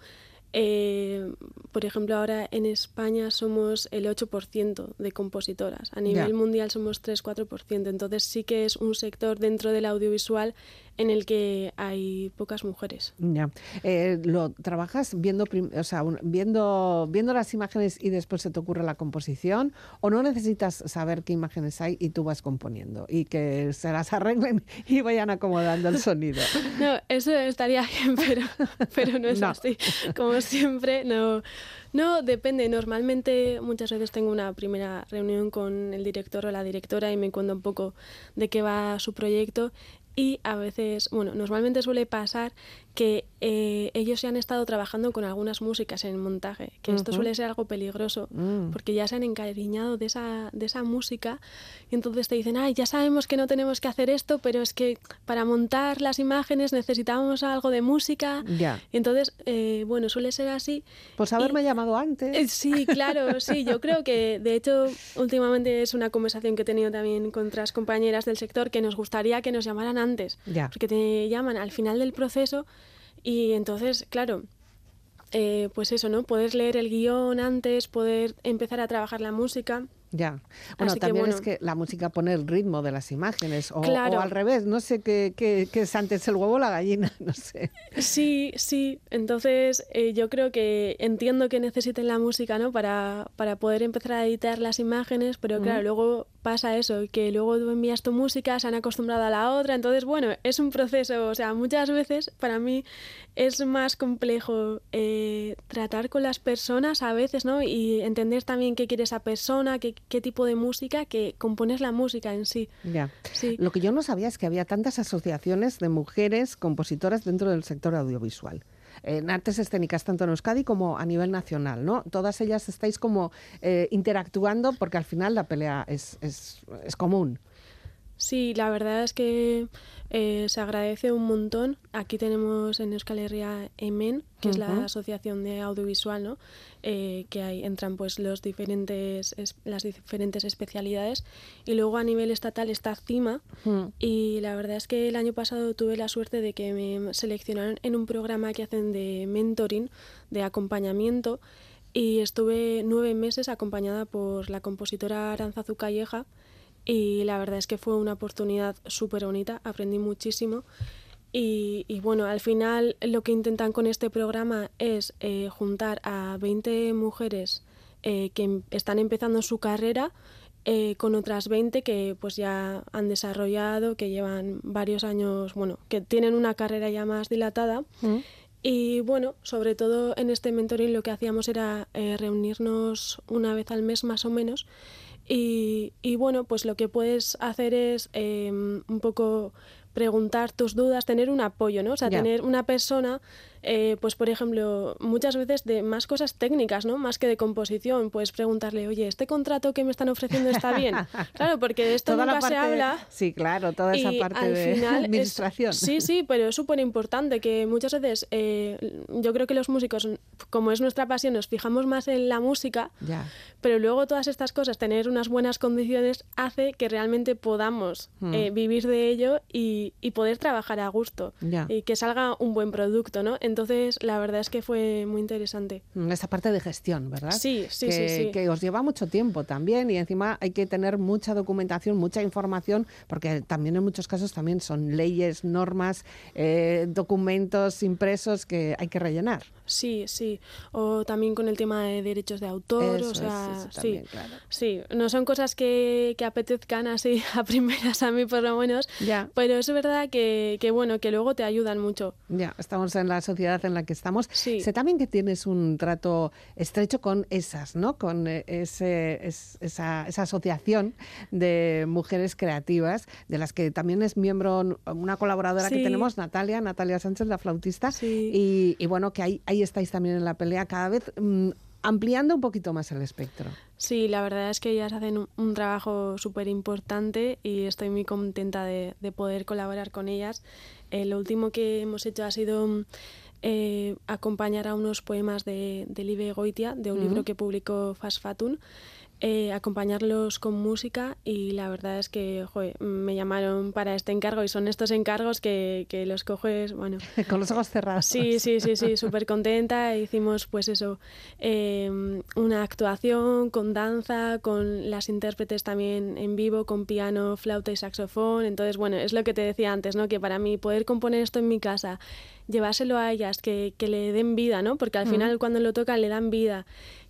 eh, por ejemplo, ahora en España somos el 8% de compositoras. A nivel mundial somos 3-4%. Entonces sí que es un sector dentro del audiovisual en el que hay pocas mujeres. Ya. Eh, ¿Lo trabajas viendo, o sea, viendo, viendo las imágenes y después se te ocurre la composición? ¿O no necesitas saber qué imágenes hay y tú vas componiendo y que se las arreglen y vayan acomodando el sonido? No, eso estaría bien, pero, pero no es así. Como siempre, no. No, depende. Normalmente muchas veces tengo una primera reunión con el director o la directora y me cuento un poco de qué va su proyecto y a veces, bueno, normalmente suele pasar que eh, ellos se han estado trabajando con algunas músicas en el montaje, que esto suele ser algo peligroso, mm. porque ya se han encariñado de esa, de esa música y entonces te dicen, ay, ya sabemos que no tenemos que hacer esto, pero es que para montar las imágenes necesitamos algo de música. Ya. Y entonces, eh, bueno, suele ser así. Pues haberme llamado antes. Eh, sí, claro, sí, yo creo que de hecho últimamente es una conversación que he tenido también con otras compañeras del sector que nos gustaría que nos llamaran antes, porque te llaman al final del proceso y entonces, claro, eh, pues eso, ¿no? Poder leer el guion antes, poder empezar a trabajar la música. Ya. Bueno, también es que la música pone el ritmo de las imágenes, o, al revés, no sé qué, qué, es antes el huevo o la gallina, no sé. Sí, sí. Entonces, eh, yo creo que entiendo que necesiten la música, ¿no? Para, para poder empezar a editar las imágenes, pero claro, luego pasa eso, que luego tú envías tu música, se han acostumbrado a la otra, entonces bueno, es un proceso, o sea, muchas veces para mí es más complejo eh, tratar con las personas a veces, ¿no? Y entender también qué quiere esa persona, qué, qué tipo de música, que compones la música en sí. Ya. Sí. Lo que yo no sabía es que había tantas asociaciones de mujeres compositoras dentro del sector audiovisual en artes escénicas, tanto en Euskadi como a nivel nacional, ¿no? Todas ellas estáis como eh, interactuando porque al final la pelea es, es, es común. Sí, la verdad es que eh, se agradece un montón. Aquí tenemos en Euskal Herria EMEN, que es la asociación de audiovisual, ¿no? Eh, que ahí entran pues los diferentes las diferentes especialidades. Y luego a nivel estatal está CIMA. Y la verdad es que el año pasado tuve la suerte de que me seleccionaron en un programa que hacen de mentoring, de acompañamiento. Y estuve nueve meses acompañada por la compositora Aranzazu Calleja y la verdad es que fue una oportunidad súper bonita, aprendí muchísimo. Y, bueno, al final lo que intentan con este programa es eh, juntar a 20 mujeres eh, que em, están empezando su carrera eh, con otras 20 que pues ya han desarrollado, que llevan varios años, bueno, que tienen una carrera ya más dilatada. Mm. Y bueno, sobre todo en este mentoring lo que hacíamos era reunirnos una vez al mes más o menos y, bueno, pues lo que puedes hacer es em, un poco preguntar tus dudas, tener un apoyo, ¿no? O sea, tener una persona, eh, pues por ejemplo, muchas veces de más cosas técnicas, ¿no? Más que de composición, puedes preguntarle, oye, ¿este contrato que me están ofreciendo está bien? claro, porque de esto Toda la nunca se habla. Sí, claro, toda esa parte de final es- administración. sí, sí, pero es súper importante que muchas veces eh, yo creo que los músicos, como es nuestra pasión, nos fijamos más en la música, Ya. pero luego todas estas cosas, tener unas buenas condiciones, hace que realmente podamos Hmm. eh, vivir de ello y, y poder trabajar a gusto Ya. y que salga un buen producto, ¿no? Entonces, la verdad es que fue muy interesante. Mm, Esa parte de gestión, ¿verdad? Sí, sí, que, sí, sí. Que os lleva mucho tiempo también y encima hay que tener mucha documentación, mucha información, porque también en muchos casos también son leyes, normas, eh, documentos impresos que hay que rellenar. Sí, sí. O también con el tema de derechos de autor, Eso o sea, eso sí. también, claro. Sí, no son cosas que, que apetezcan así a primeras a mí por lo menos, Ya. pero es verdad que, que bueno, que luego te ayudan mucho. Ya, estamos en la sociedad en la que estamos. Sí. Sé también que tienes un trato estrecho con esas, ¿no? Con eh, ese, es- esa, esa asociación de mujeres creativas, de las que también es miembro una colaboradora que tenemos, Natalia, Natalia Sánchez, la flautista. Sí. Y, y bueno, que ahí, ahí estáis también en la pelea cada vez mm, ampliando un poquito más el espectro. Sí, la verdad es que ellas hacen un, un trabajo súper importante y estoy muy contenta de, de poder colaborar con ellas. Eh, lo último que hemos hecho ha sido mm, eh, acompañar a unos poemas de, de Libe Goitia, de un libro que publicó Fasfatun, eh, acompañarlos con música y la verdad es que joder, me llamaron para este encargo y son estos encargos que, que los coges, bueno, con los ojos cerrados. Sí, sí, sí, sí, súper contenta. Hicimos, pues eso, eh, una actuación con danza, con las intérpretes también en vivo, con piano, flauta y saxofón. Entonces, bueno, es lo que te decía antes, ¿no? Que para mí poder componer esto en mi casa, llevárselo a ellas, que, que le den vida, ¿no? Porque al final cuando lo tocan le dan vida.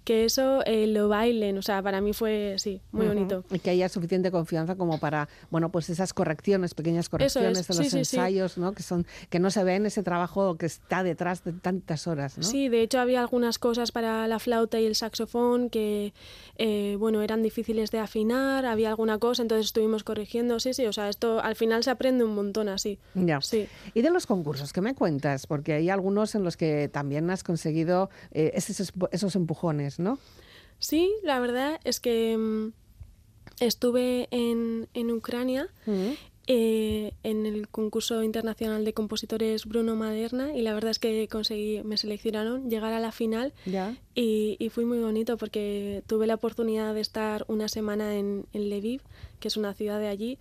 Que eso eh, lo bailen, o sea, para mí fue, sí, muy bonito. Y que haya suficiente confianza como para, bueno, pues esas correcciones, pequeñas correcciones de sí, los sí, sí. ensayos, ¿no? Que son, que no se ven ese trabajo que está detrás de tantas horas, ¿no? Sí, de hecho había algunas cosas para la flauta y el saxofón que, eh, bueno, eran difíciles de afinar, había alguna cosa, entonces estuvimos corrigiendo. Sí, sí, o sea, esto al final se aprende un montón así. Ya. Sí. Y de los concursos, ¿qué me cuentas? Porque hay algunos en los que también has conseguido eh, esos, esos empujones, ¿no? Sí, la verdad es que mm, estuve en, en Ucrania eh, en el concurso internacional de compositores Bruno Maderna y la verdad es que conseguí, me seleccionaron llegar a la final Ya. y, y fue muy bonito porque tuve la oportunidad de estar una semana en, en Lviv, que es una ciudad de allí,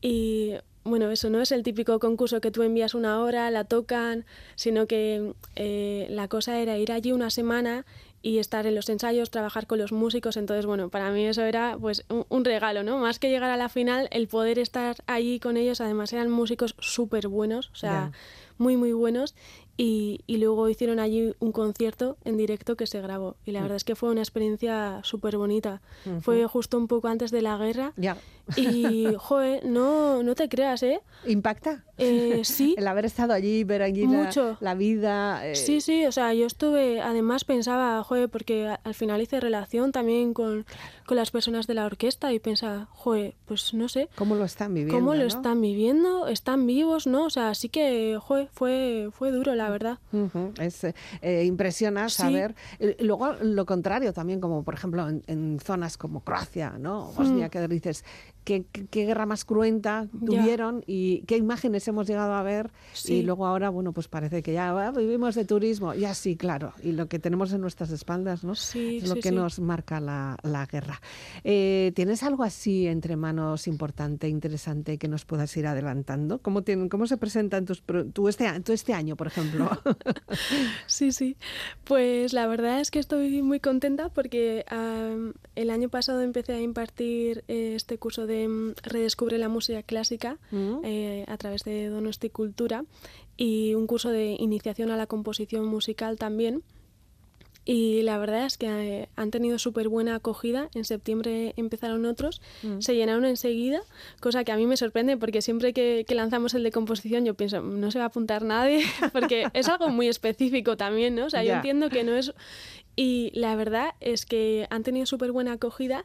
y bueno, eso no es el típico concurso que tú envías una hora, la tocan, sino que eh, la cosa era ir allí una semana y estar en los ensayos, trabajar con los músicos, entonces bueno, para mí eso era pues un, un regalo, ¿no? Más que llegar a la final, el poder estar allí con ellos, además eran músicos súper buenos, o sea, muy muy buenos. Y, y luego hicieron allí un concierto en directo que se grabó. Y la verdad es que fue una experiencia súper bonita. Fue justo un poco antes de la guerra Ya. y, joder, no, no te creas, ¿eh? ¿Impacta? Eh, sí. El haber estado allí, ver allí la, Mucho. la vida. eh, Sí, sí, o sea, yo estuve, además pensaba, joder, porque al final hice relación también con, con las personas de la orquesta y pensaba, joder, pues no sé, ¿Cómo lo están viviendo? ¿cómo lo no? están viviendo? ¿Están vivos? ¿No? O sea, sí que, joder, fue, fue duro, la verdad. Es, eh, impresiona saber. Eh, Luego, lo contrario también, como por ejemplo en, en zonas como Croacia, ¿no? Bosnia, que dices, ¿qué, qué, qué guerra más cruenta. Ya. tuvieron y qué imágenes hemos llegado a ver. Sí. Y luego ahora, bueno, pues parece que ya ah, vivimos de turismo. Ya sí, claro. Y lo que tenemos en nuestras espaldas, ¿no? Sí, es lo sí, que nos marca la, la guerra. Eh, ¿Tienes algo así entre manos importante, interesante que nos puedas ir adelantando? ¿Cómo, tienen, cómo se presentan tus, tú este, tú este año, por ejemplo? Sí, sí. Pues la verdad es que estoy muy contenta porque am, el año pasado empecé a impartir eh, este curso de mm, Redescubre la música clásica Mm. eh, a través de Donosti Cultura y un curso de iniciación a la composición musical también. Y la verdad es que eh, han tenido súper buena acogida. En septiembre empezaron otros, se llenaron enseguida, cosa que a mí me sorprende porque siempre que, que lanzamos el de composición yo pienso, no se va a apuntar nadie, porque es algo muy específico también, ¿no? O sea, yo entiendo que no es... Y la verdad es que han tenido súper buena acogida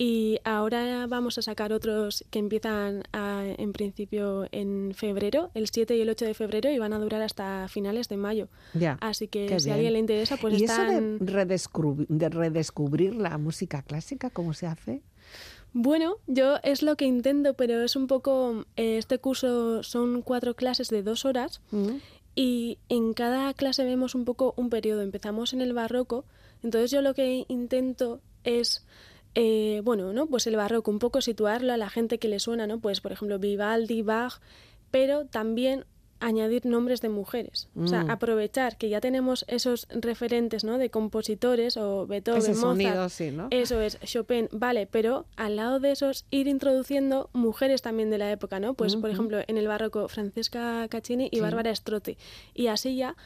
Y ahora vamos a sacar otros que empiezan en principio en febrero, el 7 y el 8 de febrero, y van a durar hasta finales de mayo. Ya, Así que si a alguien le interesa, pues ¿Y están... eso de, redescubrir, de redescubrir la música clásica, cómo se hace? Bueno, yo es lo que intento, pero es un poco, eh, este curso son cuatro clases de dos horas Mm. Y en cada clase vemos un poco un periodo. Empezamos en el barroco, entonces yo lo que intento es, eh, bueno, ¿no? Pues el barroco, un poco situarlo a la gente que le suena, ¿no? Pues por ejemplo Vivaldi, Bach, pero también añadir nombres de mujeres. O sea, Mm. aprovechar que ya tenemos esos referentes, ¿no? De compositores o Beethoven, Ese Mozart. sonido, sí, ¿no? Eso es, Chopin, vale, pero al lado de esos ir introduciendo mujeres también de la época, ¿no? Pues, por ejemplo, en el barroco Francesca Caccini y Sí. Bárbara Strotti. Y así ya,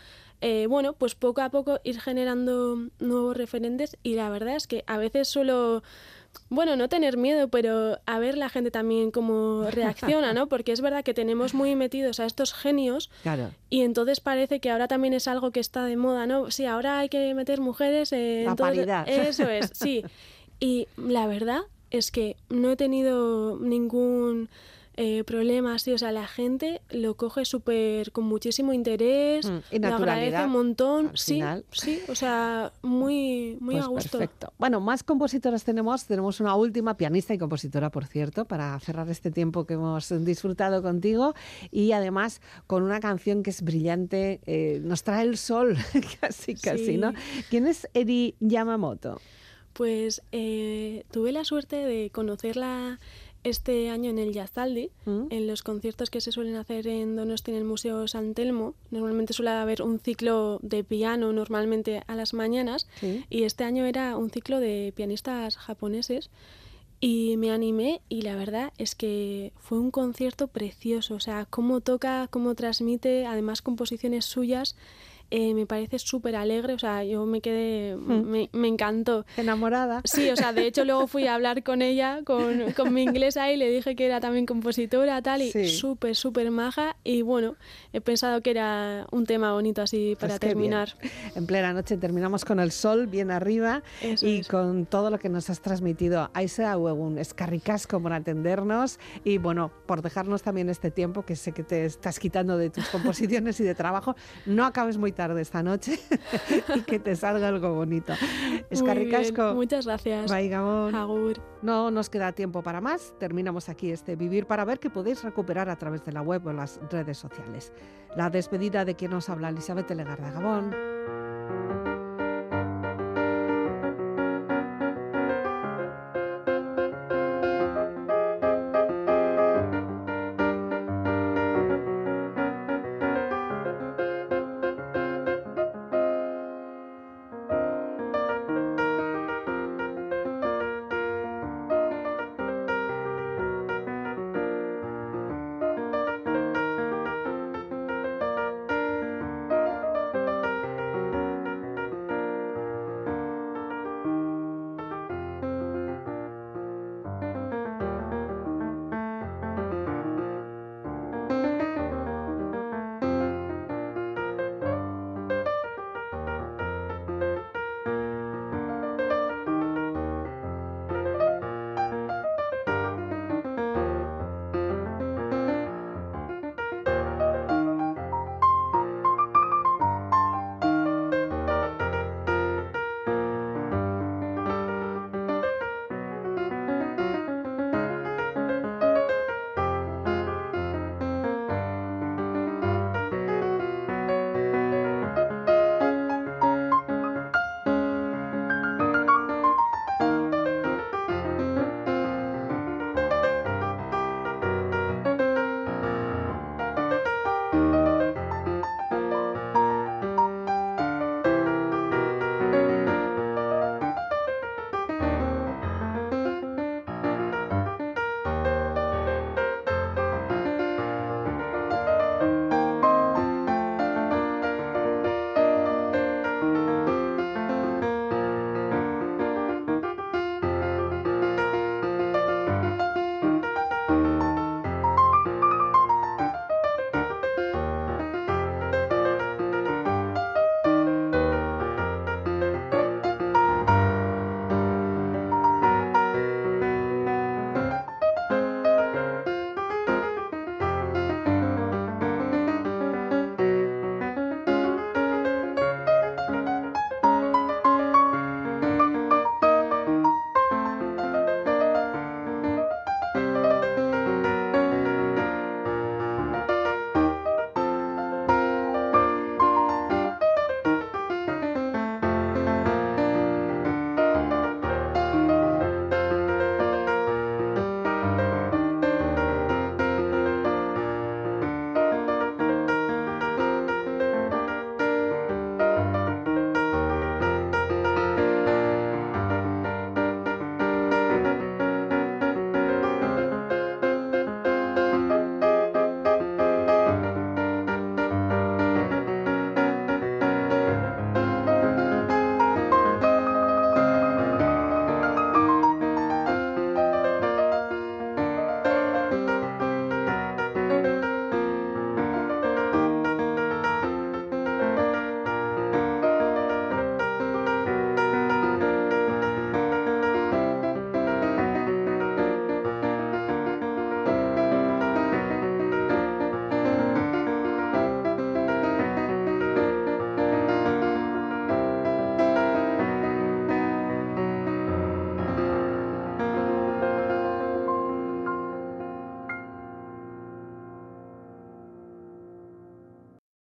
eh, bueno, pues poco a poco ir generando nuevos referentes y la verdad es que a veces suelo... Bueno, no tener miedo, pero a ver la gente también cómo reacciona, ¿no? Porque es verdad que tenemos muy metidos a estos genios Claro. y entonces parece que ahora también es algo que está de moda, ¿no? Sí, ahora hay que meter mujeres en La todo- paridad. Eso es, sí. Y la verdad es que no he tenido ningún eh, problema así. O sea, la gente lo coge súper con muchísimo interés, Mm, y lo agradece un montón. al Sí, final. sí, o sea, muy, muy Pues a gusto. perfecto. Bueno, más compositoras tenemos. Tenemos una última pianista y compositora, por cierto, para cerrar este tiempo que hemos disfrutado contigo. Y además con una canción que es brillante, eh, nos trae el sol, casi, casi, Sí. ¿no? ¿Quién es Eri Yamamoto? Pues eh, tuve la suerte de conocerla este año en el Yazaldi, ¿Mm? en los conciertos que se suelen hacer en Donosti en el Museo San Telmo. Normalmente suele haber un ciclo de piano normalmente a las mañanas Sí. y este año era un ciclo de pianistas japoneses y me animé y la verdad es que fue un concierto precioso, o sea, cómo toca, cómo transmite, además composiciones suyas, eh, me parece súper alegre, o sea, yo me quedé, me, me encantó. Enamorada. Sí, o sea, de hecho luego fui a hablar con ella, con, con mi inglesa y le dije que era también compositora, tal, y Sí. súper, súper maja. Y bueno, he pensado que era un tema bonito así para Pues qué bien. terminar. En plena noche terminamos con el sol bien arriba Eso y es. con todo lo que nos has transmitido. Aisa Huegun, escarricasco por atendernos y bueno, por dejarnos también este tiempo que sé que te estás quitando de tus composiciones y de trabajo. No acabes muy tarde esta noche y que te salga algo bonito. Muy bien, Escarricasco. Muchas gracias. Bai, Gabón. Agur. No nos queda tiempo para más. Terminamos aquí este Vivir para ver que podéis recuperar a través de la web o las redes sociales. La despedida de quien nos habla Elizabeth Legarda Gabón.